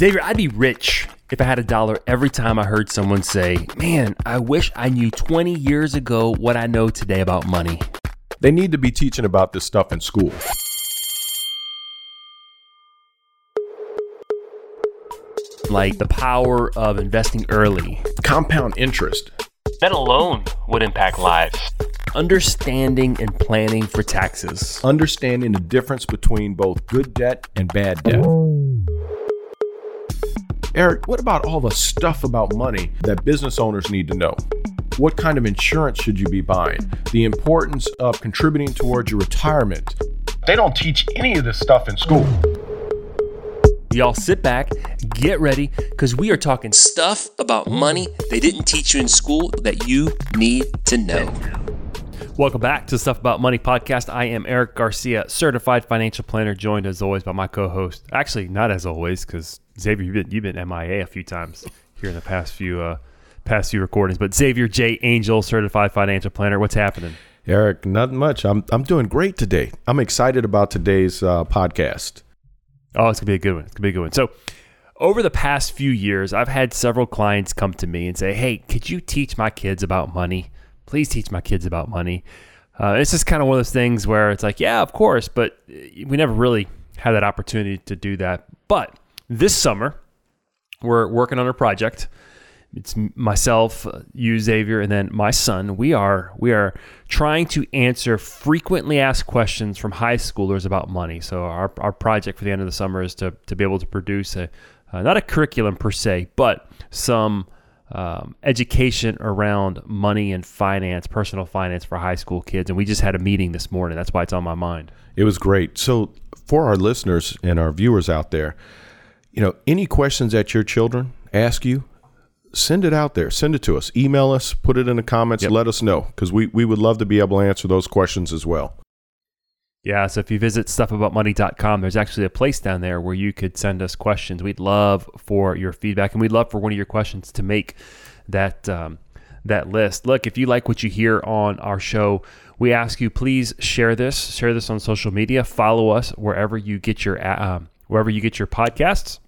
Xavier, I'd be rich if I had a dollar every time I heard someone say, Man, I wish I knew 20 years ago what I know today about money. They need to be teaching about this stuff in school. Like the power of investing early. Compound interest. That alone would impact lives. Understanding and planning for taxes. Understanding the difference between both good debt and bad debt. Eric, what about all the stuff about money that business owners need to know? What kind of insurance should you be buying? The importance of contributing towards your retirement. They don't teach any of this stuff in school. Y'all sit back, get ready, because we are talking stuff about money they didn't teach you in school that you need to know. Welcome back to Stuff About Money podcast. I am Eric Garcia, certified financial planner, joined as always by my co-host. Actually, not as always, because Xavier, you've been, you've been MIA a few times here in the past few uh, past few recordings. But Xavier J. Angel, certified financial planner, what's happening? Eric, not much. I'm I'm doing great today. I'm excited about today's uh, podcast. Oh, it's gonna be a good one. It's gonna be a good one. So, over the past few years, I've had several clients come to me and say, "Hey, could you teach my kids about money? Please teach my kids about money." Uh, it's just kind of one of those things where it's like, yeah, of course, but we never really had that opportunity to do that. But this summer, we're working on a project it's myself, you, Xavier, and then my son. We are we are trying to answer frequently asked questions from high schoolers about money. So our, our project for the end of the summer is to to be able to produce a uh, not a curriculum per se, but some um, education around money and finance, personal finance for high school kids. And we just had a meeting this morning. That's why it's on my mind. It was great. So for our listeners and our viewers out there, you know, any questions that your children ask you, send it out there. Send it to us. Email us, put it in the comments, yep. let us know because we, we would love to be able to answer those questions as well. Yeah, so if you visit stuffaboutmoney.com, there's actually a place down there where you could send us questions. We'd love for your feedback, and we'd love for one of your questions to make that um, that list. Look, if you like what you hear on our show, we ask you please share this, share this on social media, follow us wherever you get your um, wherever you get your podcasts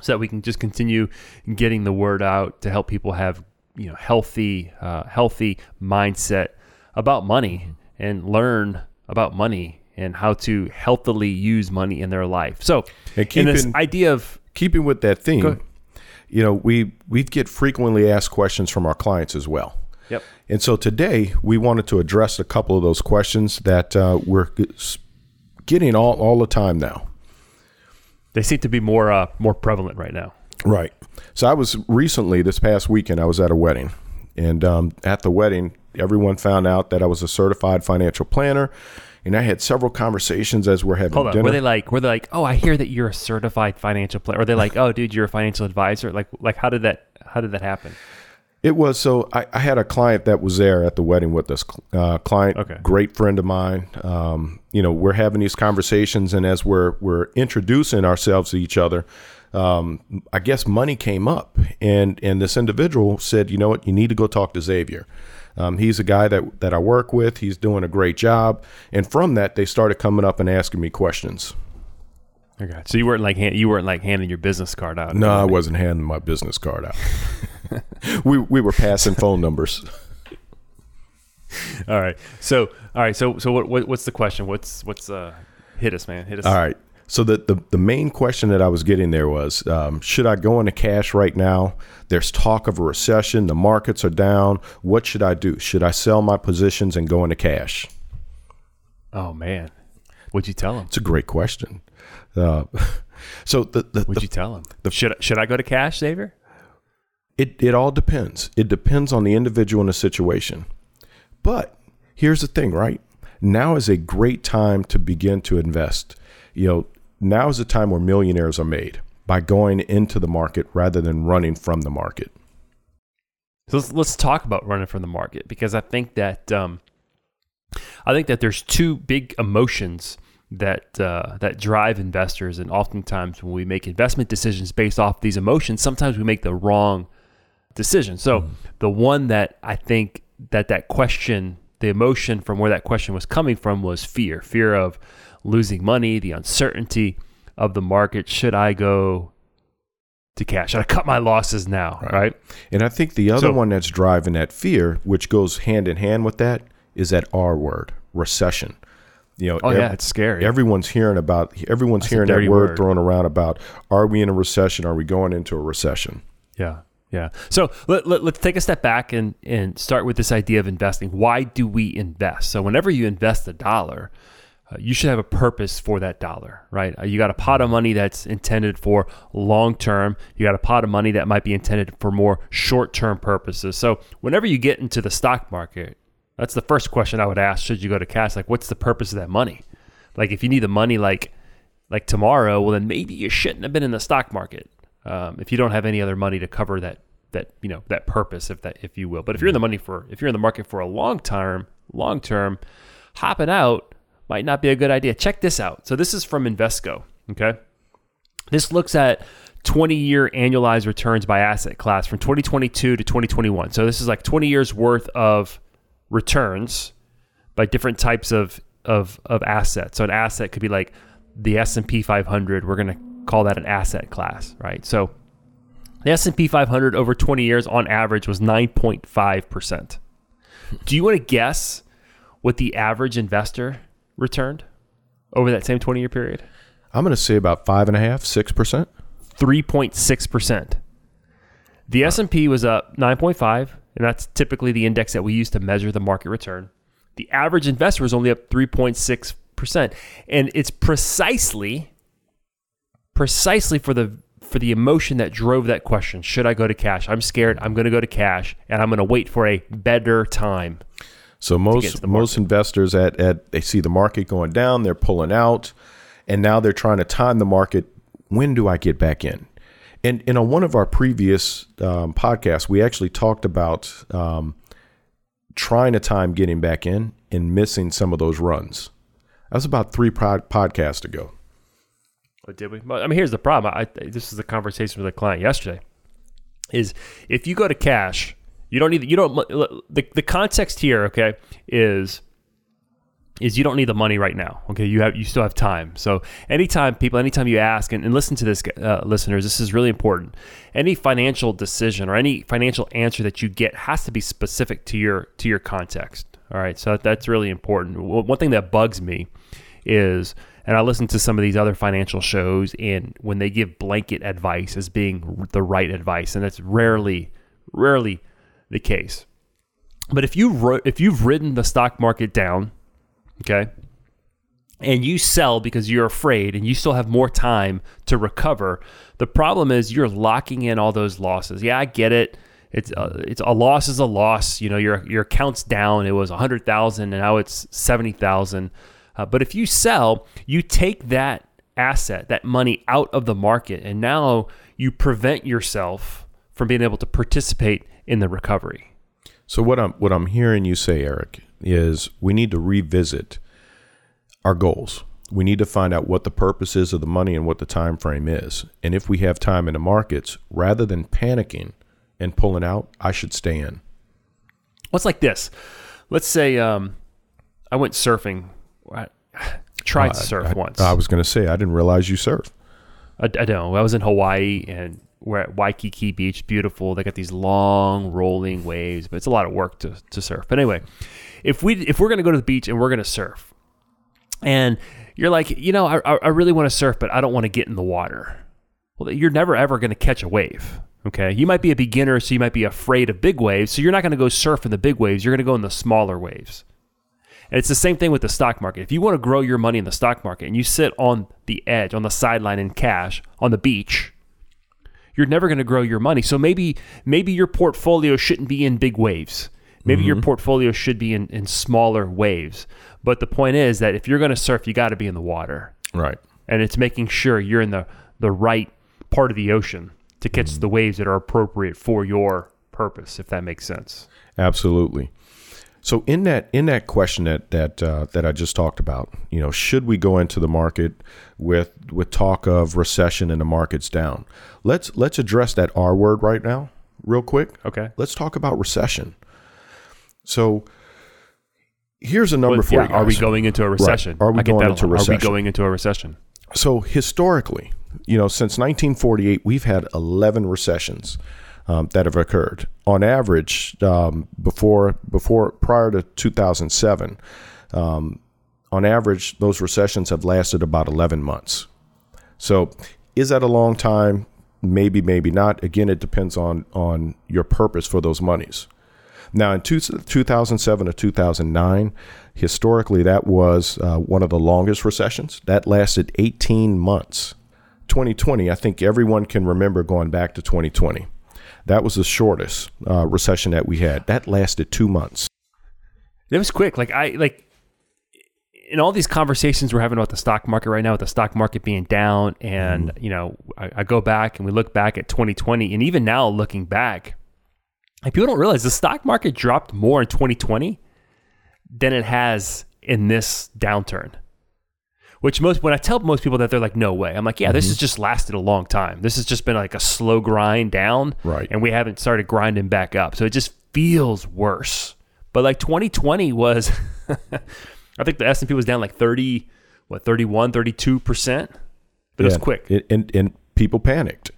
so that we can just continue getting the word out to help people have you know healthy uh, healthy mindset about money and learn about money and how to healthily use money in their life. So, and keeping, this idea of keeping with that theme, you know, we we get frequently asked questions from our clients as well. Yep. And so today we wanted to address a couple of those questions that uh, we're getting all all the time now. They seem to be more uh, more prevalent right now. Right. So I was recently this past weekend. I was at a wedding, and um, at the wedding, everyone found out that I was a certified financial planner. And I had several conversations as we're having Hold on. dinner. Were they like, were they like, oh, I hear that you're a certified financial planner? Or they like, oh, dude, you're a financial advisor? Like, like how did that, how did that happen? It was so I, I, had a client that was there at the wedding with us. Uh, client, okay. great friend of mine. Um, you know, we're having these conversations, and as we're we're introducing ourselves to each other, um, I guess money came up, and and this individual said, you know what, you need to go talk to Xavier. Um, he's a guy that that I work with. He's doing a great job, and from that, they started coming up and asking me questions. Okay, so you weren't like you weren't like handing your business card out. No, I wasn't handing my business card out. we we were passing phone numbers. all right. So all right. So so what, what what's the question? What's what's uh hit us, man? Hit us. All right. So the, the, the main question that I was getting there was, um, should I go into cash right now? There's talk of a recession. The markets are down. What should I do? Should I sell my positions and go into cash? Oh man, what'd you tell him? It's a great question. Uh, so the, the what'd the, you tell him? The, should should I go to cash, Xavier? It, it all depends. It depends on the individual and the situation. But here's the thing, right? Now is a great time to begin to invest. You know, now is the time where millionaires are made by going into the market rather than running from the market. So let's, let's talk about running from the market because I think that um, I think that there's two big emotions that uh, that drive investors, and oftentimes when we make investment decisions based off these emotions, sometimes we make the wrong decision. So mm. the one that I think that that question, the emotion from where that question was coming from was fear, fear of losing money, the uncertainty of the market. Should I go to cash. Should I cut my losses now, right? right? And I think the other so, one that's driving that fear, which goes hand in hand with that, is that R word, recession. You know, oh ev- yeah, it's scary. Everyone's hearing about. Everyone's that's hearing that word, word thrown around about. Are we in a recession? Are we going into a recession? Yeah, yeah. So let, let, us take a step back and and start with this idea of investing. Why do we invest? So whenever you invest a dollar, uh, you should have a purpose for that dollar, right? Uh, you got a pot of money that's intended for long term. You got a pot of money that might be intended for more short term purposes. So whenever you get into the stock market, that's the first question I would ask. Should you go to cash? Like, what's the purpose of that money? Like, if you need the money like like tomorrow, well, then maybe you shouldn't have been in the stock market um, if you don't have any other money to cover that that you know that purpose, if that if you will. But if you're in the money for if you're in the market for a long term, long term, hopping out might not be a good idea. Check this out. So this is from Invesco. Okay, this looks at 20 year annualized returns by asset class from 2022 to 2021. So this is like 20 years worth of returns by different types of of of assets. So an asset could be like the S&P 500. We're going to call that an asset class, right? So the S&P 500 over 20 years on average was 9.5%. Do you want to guess what the average investor returned over that same 20 year period? I'm going to say about five and a half, six percent. 3.6%. The S&P was up 9.5, and that's typically the index that we use to measure the market return. The average investor was only up 3.6%, and it's precisely precisely for the for the emotion that drove that question. Should I go to cash? I'm scared. I'm going to go to cash, and I'm going to wait for a better time. So most most investors at at they see the market going down, they're pulling out, and now they're trying to time the market. When do I get back in? And, and on one of our previous um, podcasts, we actually talked about um, trying to time getting back in and missing some of those runs. That was about three pod- podcasts ago. What did we? I mean, here's the problem. I, this is the conversation with a client yesterday. Is if you go to cash, you don't need you don't the the context here. Okay, is is you don't need the money right now. Okay, you have you still have time. So anytime people, anytime you ask and, and listen to this, uh, listeners, this is really important. Any financial decision or any financial answer that you get has to be specific to your to your context. All right, so that's really important. One thing that bugs me is and I listen to some of these other financial shows, and when they give blanket advice as being the right advice, and that's rarely, rarely the case. But if you if you've ridden the stock market down, okay, and you sell because you're afraid and you still have more time to recover, the problem is you're locking in all those losses. Yeah, I get it. It's a, uh, it's a loss is a loss. You know, your your account's down. It was a hundred thousand, and now it's seventy thousand. Uh, but if you sell, you take that asset, that money out of the market, and now you prevent yourself from being able to participate in the recovery. So what I'm what I'm hearing you say, Eric, is we need to revisit our goals. We need to find out what the purpose is of the money and what the time frame is. And if we have time in the markets, rather than panicking and pulling out, I should stay in. What's like this? Let's say um, I went surfing I tried uh, to surf I, once. I was going to say I didn't realize you surf. I, I don't. I was in Hawaii and we're at Waikiki Beach. Beautiful. They got these long rolling waves, but it's a lot of work to, to surf. But anyway, if we if we're going to go to the beach and we're going to surf, and you're like, you know, I, I really want to surf, but I don't want to get in the water. Well, you're never ever going to catch a wave. Okay, you might be a beginner, so you might be afraid of big waves. So you're not going to go surf in the big waves. You're going to go in the smaller waves. And it's the same thing with the stock market. If you want to grow your money in the stock market and you sit on the edge, on the sideline in cash, on the beach, you're never going to grow your money. So maybe maybe your portfolio shouldn't be in big waves. Maybe mm-hmm. your portfolio should be in, in smaller waves. But the point is that if you're going to surf, you got to be in the water. Right. And it's making sure you're in the, the right part of the ocean to catch mm-hmm. the waves that are appropriate for your purpose, if that makes sense. Absolutely. So in that in that question that that uh, that I just talked about, you know, should we go into the market with with talk of recession and the market's down? Let's let's address that R word right now, real quick. Okay. Let's talk about recession. So here's a number well, for yeah, you. Guys. Are we going into a recession? Right. Are we going into a recession? Are we going into a recession? So historically, you know, since 1948, we've had 11 recessions um, that have occurred. On average, um, before before prior to 2007, um, on average, those recessions have lasted about 11 months. So, is that a long time? Maybe, maybe not. Again, it depends on on your purpose for those monies. Now, in two, 2007 to 2009, historically, that was uh, one of the longest recessions. That lasted 18 months. 2020, I think everyone can remember going back to 2020. That was the shortest uh, recession that we had. That lasted two months. It was quick. Like I like in all these conversations we're having about the stock market right now, with the stock market being down, and mm. you know, I, I, go back and we look back at 2020, and even now looking back, like people don't realize the stock market dropped more in 2020 than it has in this downturn. Which most when I tell most people that they're like, no way. I'm like, yeah, mm-hmm. this has just lasted a long time. This has just been like a slow grind down, right? And we haven't started grinding back up, so it just feels worse. But like 2020 was, I think the S and P was down like 30, what 31, 32 percent, but yeah, it was quick. It, and and people panicked.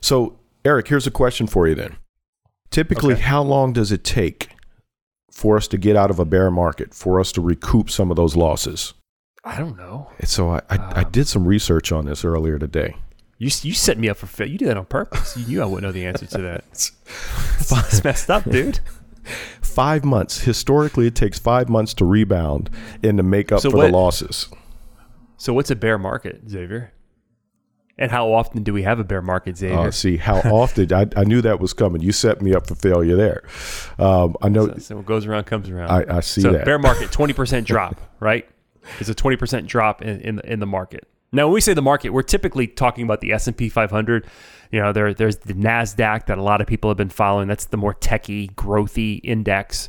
So Eric, here's a question for you then. Typically, okay. how long does it take for us to get out of a bear market, for us to recoup some of those losses? I don't know. so I, I, um, I, did some research on this earlier today. You you set me up for fit. You did that on purpose. You knew I wouldn't know the answer to that. it's messed up, dude. Five months. Historically, it takes five months to rebound and to make up so for what, the losses. So, what's a bear market, Xavier? And how often do we have a bear market, Xavier? Uh, see, how often? I, I knew that was coming. You set me up for failure there. Um, I know. So, so, what goes around comes around. I, I see so that. Bear market, 20% drop, right? It's a 20% drop in, in, in the market. Now, when we say the market, we're typically talking about the S&P 500. You know, there, there's the NASDAQ that a lot of people have been following. That's the more techy, growthy index.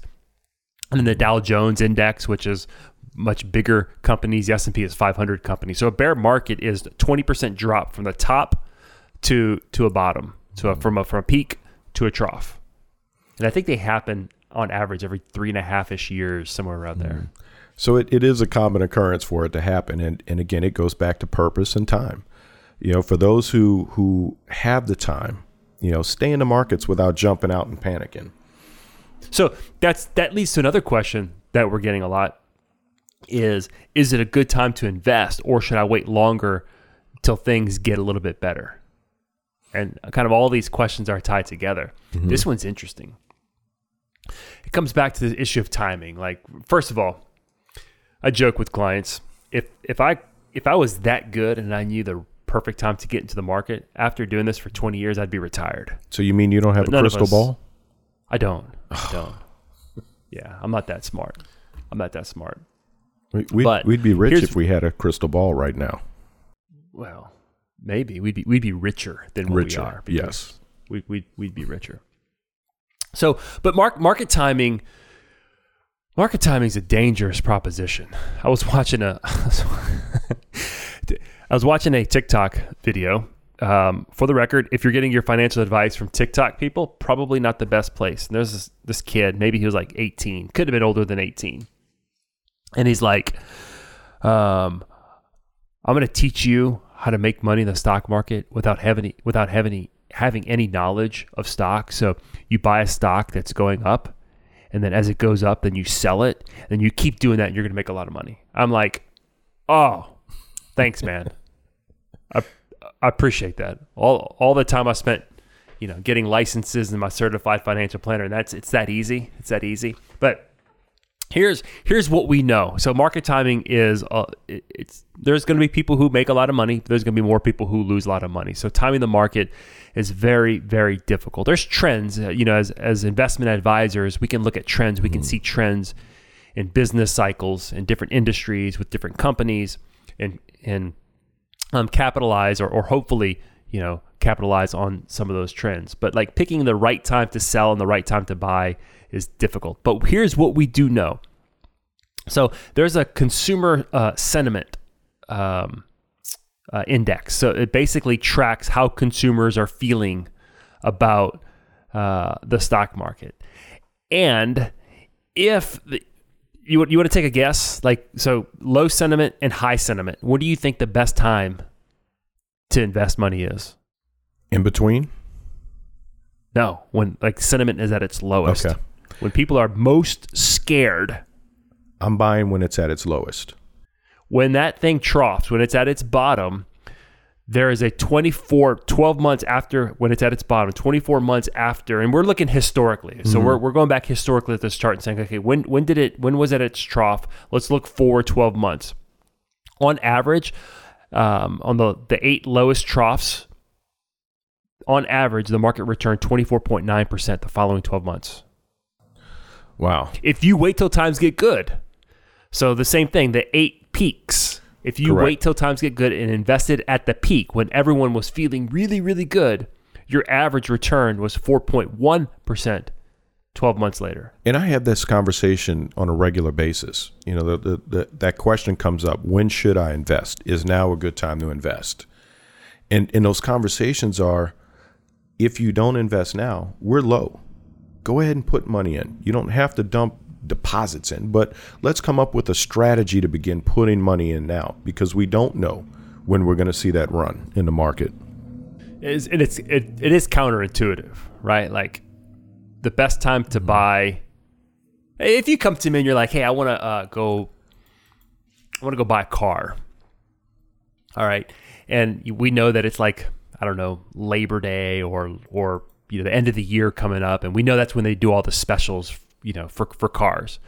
And then the Dow Jones index, which is much bigger companies. The S&P is 500 companies. So a bear market is 20% drop from the top to to a bottom. So from a from a peak to a trough. And I think they happen on average every three and a half ish years, somewhere around there. Mm-hmm. So it, it is a common occurrence for it to happen. And, and again, it goes back to purpose and time. You know, for those who, who have the time, you know, stay in the markets without jumping out and panicking. So that's that leads to another question that we're getting a lot is is it a good time to invest or should I wait longer till things get a little bit better? And kind of all these questions are tied together. Mm-hmm. This one's interesting. It comes back to the issue of timing. Like first of all, I joke with clients if if I if I was that good and I knew the perfect time to get into the market after doing this for 20 years, I'd be retired. So you mean you don't have but a crystal us, ball? I don't. I don't. yeah, I'm not that smart. I'm not that smart. We'd, we'd be rich if we had a crystal ball right now. Well, maybe we'd be we'd be richer than richer, we are. Yes, we'd, we'd we'd be richer. So, but mark, market timing Market timing is a dangerous proposition. I was watching a, I was watching a TikTok video. Um, for the record, if you're getting your financial advice from TikTok people, probably not the best place. And there's this, this kid, maybe he was like 18, could have been older than 18, and he's like, um, "I'm going to teach you how to make money in the stock market without having without having having any knowledge of stock. So you buy a stock that's going up." And then as it goes up, then you sell it, and you keep doing that, and you're going to make a lot of money. I'm like, oh, thanks, man. I, I appreciate that. All all the time I spent, you know, getting licenses and my certified financial planner, and that's it's that easy. It's that easy. But here's here's what we know. So market timing is uh, it, it's there's going to be people who make a lot of money. There's going to be more people who lose a lot of money. So timing the market is very very difficult. There's trends. Uh, you know, as as investment advisors, we can look at trends. We can see trends in business cycles in different industries with different companies and and um, capitalize or, or hopefully you know capitalize on some of those trends. But like picking the right time to sell and the right time to buy is difficult. But here's what we do know. So there's a consumer uh, sentiment um, uh, index. So it basically tracks how consumers are feeling about uh, the stock market. And if the, you you want to take a guess, like so low sentiment and high sentiment, what do you think the best time to invest money is? In between? No, when like sentiment is at its lowest. Okay. When people are most scared. I'm buying when it's at its lowest. When that thing troughs, when it's at its bottom, there is a 24 12 months after when it's at its bottom 24 months after and we're looking historically so mm-hmm. we're, we're going back historically at this chart and saying okay when when did it when was it at its trough let's look forward 12 months on average um, on the the eight lowest troughs on average the market returned 24.9% the following 12 months. Wow. If you wait till times get good so the same thing the eight peaks. If you Correct. wait till times get good and invested at the peak when everyone was feeling really, really good, your average return was 4.1% 12 months later. And I have this conversation on a regular basis. You know, the, the, the, that question comes up when should I invest? Is now a good time to invest? And, and those conversations are if you don't invest now, we're low. Go ahead and put money in. You don't have to dump deposits in. But let's come up with a strategy to begin putting money in now because we don't know when we're going to see that run in the market. It is, and it's it, it is counterintuitive, right? Like the best time to mm-hmm. buy. If you come to me and you're like, "Hey, I want to uh, go, I want to go buy a car," all right, and we know that it's like I don't know Labor Day or or you know the end of the year coming up, and we know that's when they do all the specials you know, for, for cars.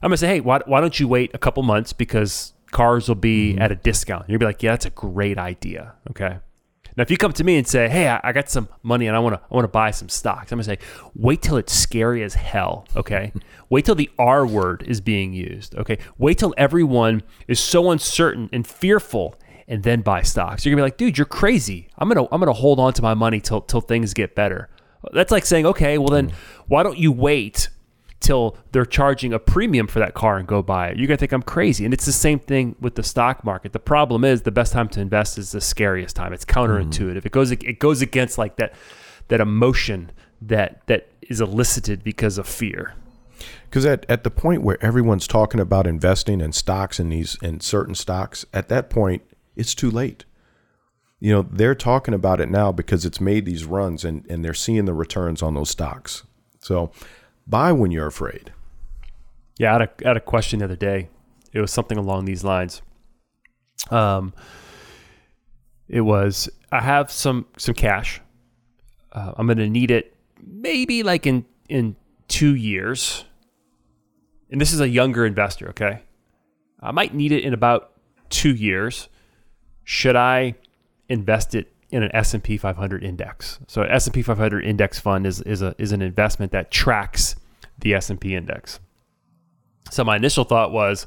I'm gonna say, hey, why, why don't you wait a couple months because cars will be mm-hmm. at a discount. You'll be like, yeah, that's a great idea. Okay. Now, if you come to me and say, "Hey, I, I got some money and I want to I want to buy some stocks," I'm gonna say, "Wait till it's scary as hell." Okay, wait till the R word is being used. Okay, wait till everyone is so uncertain and fearful, and then buy stocks. You're gonna be like, "Dude, you're crazy. I'm gonna I'm gonna hold on to my money till till things get better." That's like saying, "Okay, well then, mm. why don't you wait till they're charging a premium for that car and go buy it. You're going to think I'm crazy. And it's the same thing with the stock market. The problem is the best time to invest is the scariest time. It's counterintuitive. Mm. It goes it goes against like that that emotion that that is elicited because of fear. Because at, at the point where everyone's talking about investing in stocks in these in certain stocks, at that point it's too late. You know, they're talking about it now because it's made these runs and, and they're seeing the returns on those stocks. So buy when you're afraid. Yeah, I had, a, I had a question the other day. It was something along these lines. Um, it was I have some some cash. Uh, I'm going to need it maybe like in in two years. And this is a younger investor. Okay, I might need it in about two years. Should I invest it in an S&P 500 index. So an S&P 500 index fund is is a is an investment that tracks the S&P index. So my initial thought was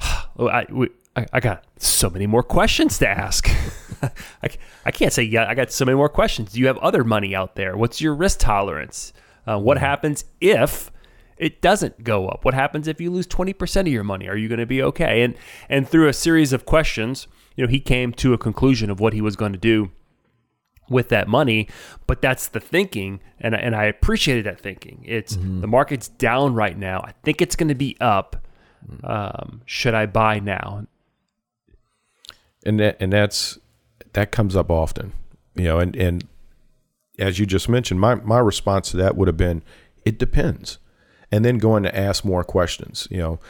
oh, I, we, I, I got so many more questions to ask. I, I can't say yeah, I got so many more questions. Do you have other money out there? What's your risk tolerance? Uh, what happens if it doesn't go up? What happens if you lose 20% of your money? Are you going to be okay? And and through a series of questions, you know, he came to a conclusion of what he was going to do with that money. But that's the thinking, and and I appreciated that thinking. It's mm-hmm. the market's down right now. I think it's going to be up. Um, should I buy now? And that and that's that comes up often, you know. And and as you just mentioned, my my response to that would have been, it depends, and then going to ask more questions. You know,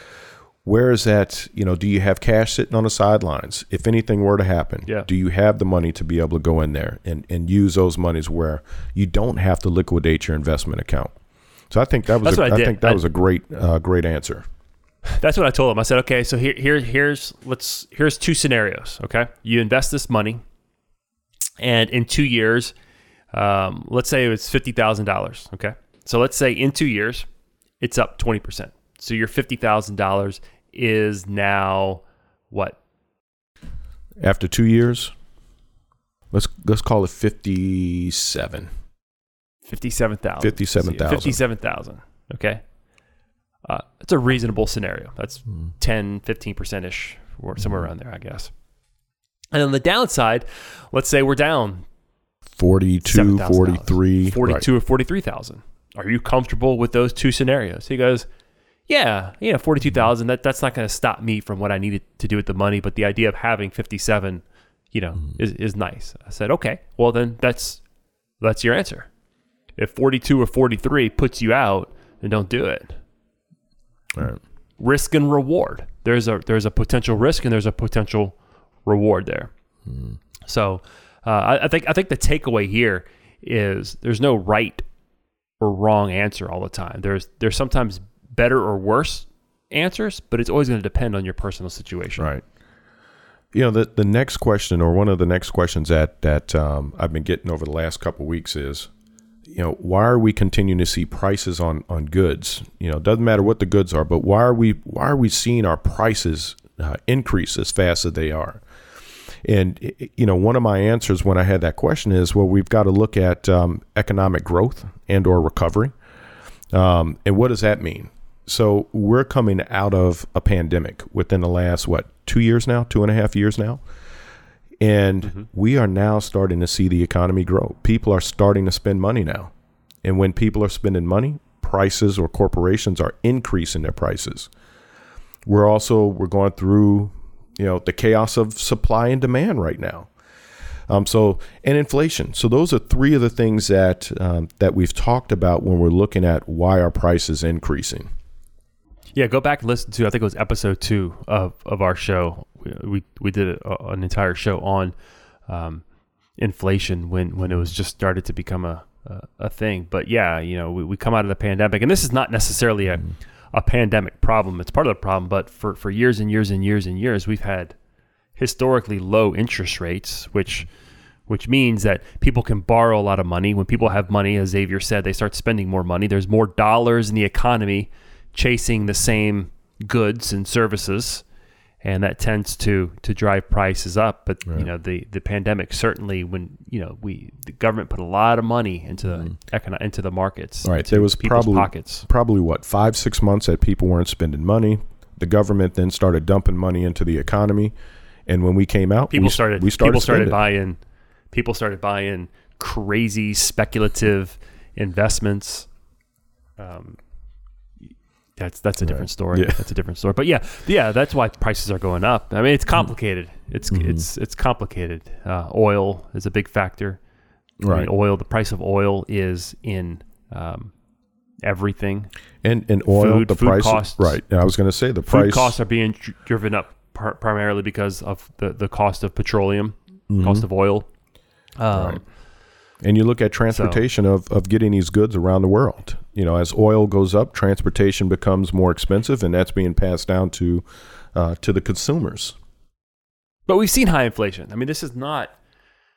where is that you know do you have cash sitting on the sidelines? If anything were to happen yeah. do you have the money to be able to go in there and, and use those monies where you don't have to liquidate your investment account? So i think that was a, I, I think that I, was a great uh, great answer. That's what i told him. I said okay so here, here here's let's here's two scenarios okay? You invest this money and in two years um, let's say it was $50000 okay? So let's say in two years it's up 20% so your $50,000 is now what? After two years, let's let's call it fifty-seven. Fifty-seven thousand. Fifty-seven thousand. Fifty-seven thousand. Okay. Uh, it's a reasonable scenario. That's mm. 10, 15 percent ish, or somewhere mm. around there, I guess. And on the downside, let's say we're down 42, 43. 42 right. or 43,000. Are you comfortable with those two scenarios? He goes, yeah, you know, forty two thousand. That that's not going to stop me from what I needed to do with the money. But the idea of having fifty seven, you know, mm. is, is nice. I said, okay, well then that's that's your answer. If 42 or 43 puts you out, then don't do it. Right. Risk and reward. There's a there's a potential risk and there's a potential reward there. Mm. So uh, I, I think I think the takeaway here is there's no right or wrong answer all the time. There's there's sometimes better or worse answers, but it's always going to depend on your personal situation. Right. You know, the the next question, or one of the next questions that that um, I've been getting over the last couple weeks is, you know, why are we continuing to see prices on on goods? You know, it doesn't matter what the goods are, but why are we why are we seeing our prices uh, increase as fast as they are? And you know, one of my answers when I had that question is, well, we've got to look at um, economic growth and or recovery. Um, and what does that mean? So we're coming out of a pandemic within the last what two years now, two and a half years now, and mm-hmm. we are now starting to see the economy grow. People are starting to spend money now, and when people are spending money, prices or corporations are increasing their prices. We're also we're going through you know the chaos of supply and demand right now. Um, so and inflation. So those are three of the things that um, that we've talked about when we're looking at why our price is increasing. Yeah, go back and listen to I think it was episode two of, of our show. We we, we did a, an entire show on um, inflation when when it was just started to become a a, a thing. But yeah, you know, we, we come out of the pandemic, and this is not necessarily a a pandemic problem. It's part of the problem, but for for years and years and years and years, we've had historically low interest rates, which which means that people can borrow a lot of money. When people have money, as Xavier said, they start spending more money. There's more dollars in the economy chasing the same goods and services and that tends to to drive prices up but right. you know the the pandemic certainly when you know we the government put a lot of money into mm-hmm. the econo- into the markets right there was probably pockets. probably what 5 6 months that people weren't spending money the government then started dumping money into the economy and when we came out people we, started we started people started buying people started buying crazy speculative investments um, that's that's a different right. story. Yeah. That's a different story. But yeah, yeah, that's why prices are going up. I mean, it's complicated. It's mm-hmm. it's it's complicated. Uh, oil is a big factor. Right. I mean, oil. The price of oil is in um, everything. And and oil, food, the food price. Costs, right. And I was going to say the food price costs are being driven up par- primarily because of the the cost of petroleum, mm-hmm. cost of oil. Um, right. And you look at transportation so, of, of getting these goods around the world. You know, as oil goes up, transportation becomes more expensive, and that's being passed down to uh, to the consumers. But we've seen high inflation. I mean, this is not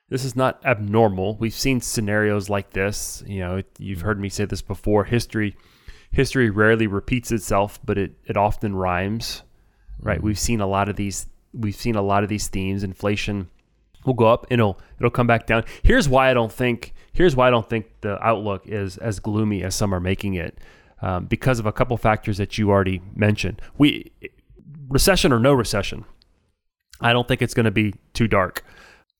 this is not abnormal. We've seen scenarios like this. You know, you've heard me say this before. History history rarely repeats itself, but it it often rhymes. Right? Mm-hmm. We've seen a lot of these. We've seen a lot of these themes. Inflation will go up and it'll it'll come back down. Here's why I don't think here's why I don't think the outlook is as gloomy as some are making it, um, because of a couple factors that you already mentioned. We recession or no recession, I don't think it's going to be too dark.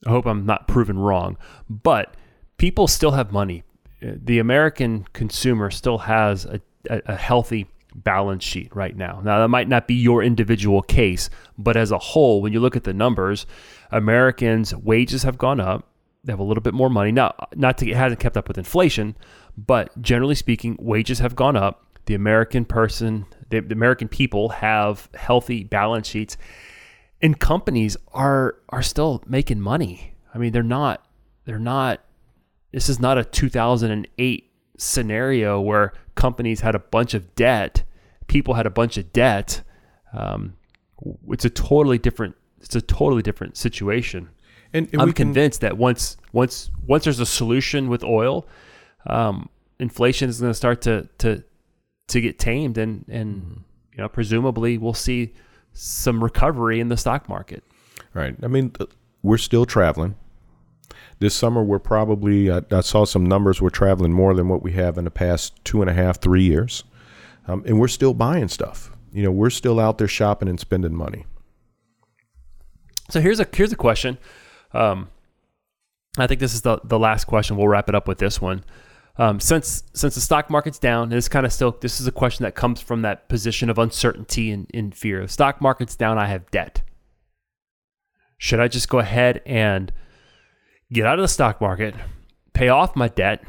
I hope I'm not proven wrong, but people still have money. The American consumer still has a, a, a healthy balance sheet right now. Now, that might not be your individual case, but as a whole, when you look at the numbers, Americans' wages have gone up. They have a little bit more money. Now, not to it hasn't kept up with inflation, but generally speaking, wages have gone up. The American person, the, the American people have healthy balance sheets, and companies are are still making money. I mean, they're not they're not. This is not a 2008 scenario where companies had a bunch of debt people had a bunch of debt. Um, it's a totally different. It's a totally different situation. And, and I'm convinced can, that once once once there's a solution with oil, um, inflation is going to start to to to get tamed, and and mm-hmm. you know presumably we'll see some recovery in the stock market. Right. I mean, we're still traveling. This summer, we're probably, I, I, saw some numbers, we're traveling more than what we have in the past two and a half, three years. Um, and we're still buying stuff. You know, we're still out there shopping and spending money. So here's a here's a question. Um, I think this is the the last question. We'll wrap it up with this one. Um, since since the stock market's down, this kind of still this is a question that comes from that position of uncertainty and, and fear. The stock market's down. I have debt. Should I just go ahead and get out of the stock market, pay off my debt,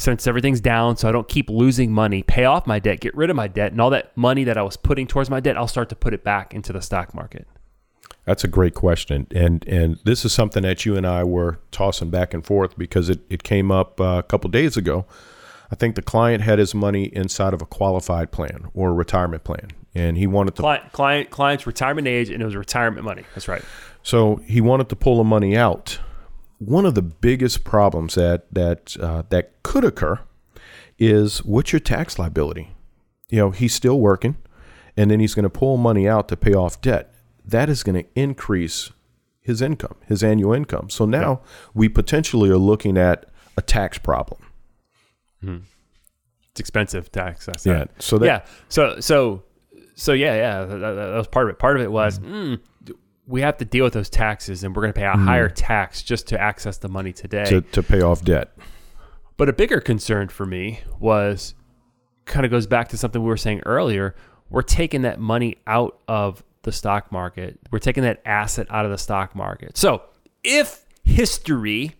since everything's down, so I don't keep losing money, pay off my debt, get rid of my debt, and all that money that I was putting towards my debt, I'll start to put it back into the stock market? That's a great question, and and this is something that you and I were tossing back and forth because it, it came up uh, a couple days ago. I think the client had his money inside of a qualified plan or a retirement plan, and he wanted to client, client client's retirement age, and it was retirement money. That's right. So he wanted to pull the money out. One of the biggest problems that that uh, that could occur is what's your tax liability? You know, he's still working, and then he's going to pull money out to pay off debt that is going to increase his income, his annual income. So now we potentially are looking at a tax problem. Hmm. It's expensive tax. That's yeah. So that, yeah. So so so yeah yeah that, that, was part of it. Part of it was mm. Mm, we have to deal with those taxes, and we're going to pay a mm. higher tax just to access the money today to to pay off debt. But a bigger concern for me was kind of goes back to something we were saying earlier. We're taking that money out of the stock market. We're taking that asset out of the stock market. So, if history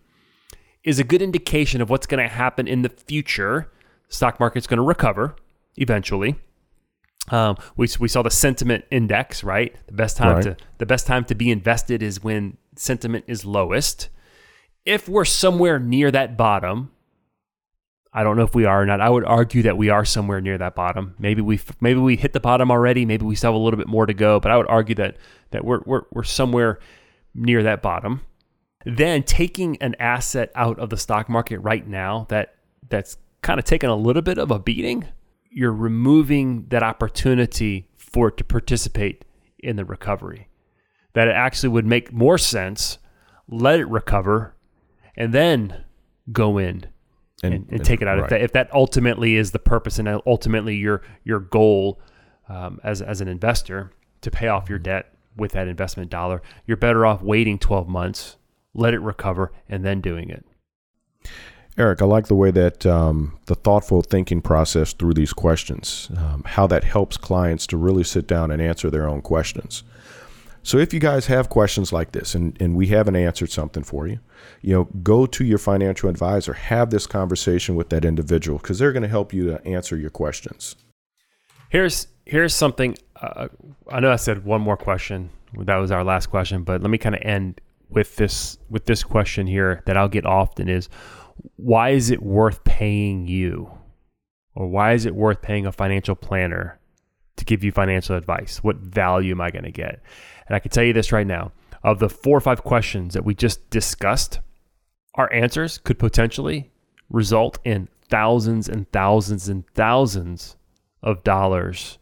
is a good indication of what's going to happen in the future, the stock market's going to recover eventually. Um, we, we saw the sentiment index, right? The best time right. to the best time to be invested is when sentiment is lowest. If we're somewhere near that bottom, I don't know if we are or not. I would argue that we are somewhere near that bottom. Maybe we maybe we hit the bottom already. Maybe we still have a little bit more to go. But I would argue that that we're we're, we're somewhere near that bottom. Then taking an asset out of the stock market right now that that's kind of taken a little bit of a beating, you're removing that opportunity for it to participate in the recovery. That it actually would make more sense, let it recover, and then go in and, and, and take it out. Right. If, that, if that ultimately is the purpose and ultimately your your goal um, as as an investor to pay off your debt with that investment dollar, you're better off waiting 12 months, let it recover, and then doing it. Eric, I like the way that um, the thoughtful thinking process through these questions, um, how that helps clients to really sit down and answer their own questions. So if you guys have questions like this and, and we haven't answered something for you, you know, go to your financial advisor, have this conversation with that individual because they're going to help you to answer your questions. Here's here's something. Uh, I know I said one more question. That was our last question, but let me kind of end with this with this question here that I'll get often is why is it worth paying you or why is it worth paying a financial planner to give you financial advice? What value am I going to get? And I can tell you this right now of the four or five questions that we just discussed, our answers could potentially result in thousands and thousands and thousands of dollars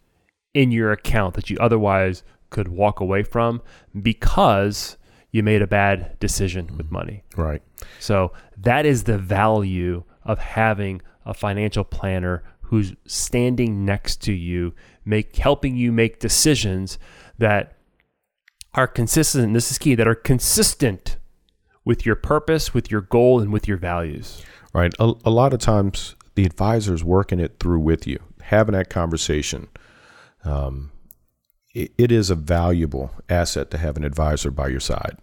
in your account that you otherwise could walk away from because you made a bad decision with money. Right. So that is the value of having a financial planner who's standing next to you, make helping you make decisions that are consistent. This is key that are consistent with your purpose, with your goal, and with your values. Right. A, a lot of times, the advisor is working it through with you, having that conversation. Um, it is a valuable asset to have an advisor by your side.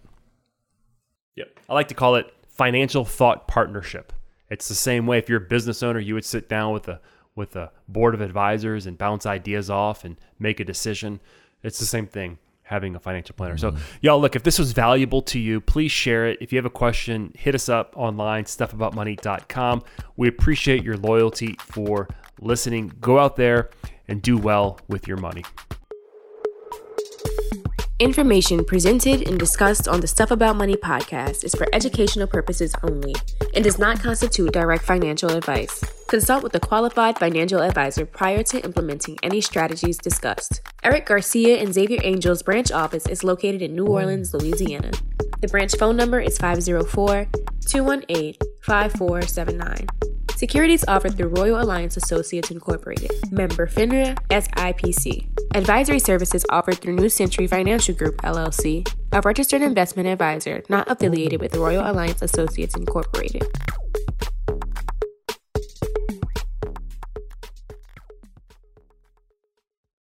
Yep. I like to call it financial thought partnership. It's the same way if you're a business owner, you would sit down with a with a board of advisors and bounce ideas off and make a decision. It's the same thing having a financial planner. Mm-hmm. So, y'all, look, if this was valuable to you, please share it. If you have a question, hit us up online, stuffaboutmoney.com. We appreciate your loyalty for listening. Go out there and do well with your money. Information presented and discussed on the Stuff About Money podcast is for educational purposes only and does not constitute direct financial advice. Consult with a qualified financial advisor prior to implementing any strategies discussed. Eric Garcia and Xavier Angel's branch office is located in New Orleans, Louisiana. The branch phone number is 504 218 5479. Securities offered through Royal Alliance Associates Incorporated, member FINRA SIPC. Advisory services offered through New Century Financial Group LLC, a registered investment advisor not affiliated with Royal Alliance Associates Incorporated.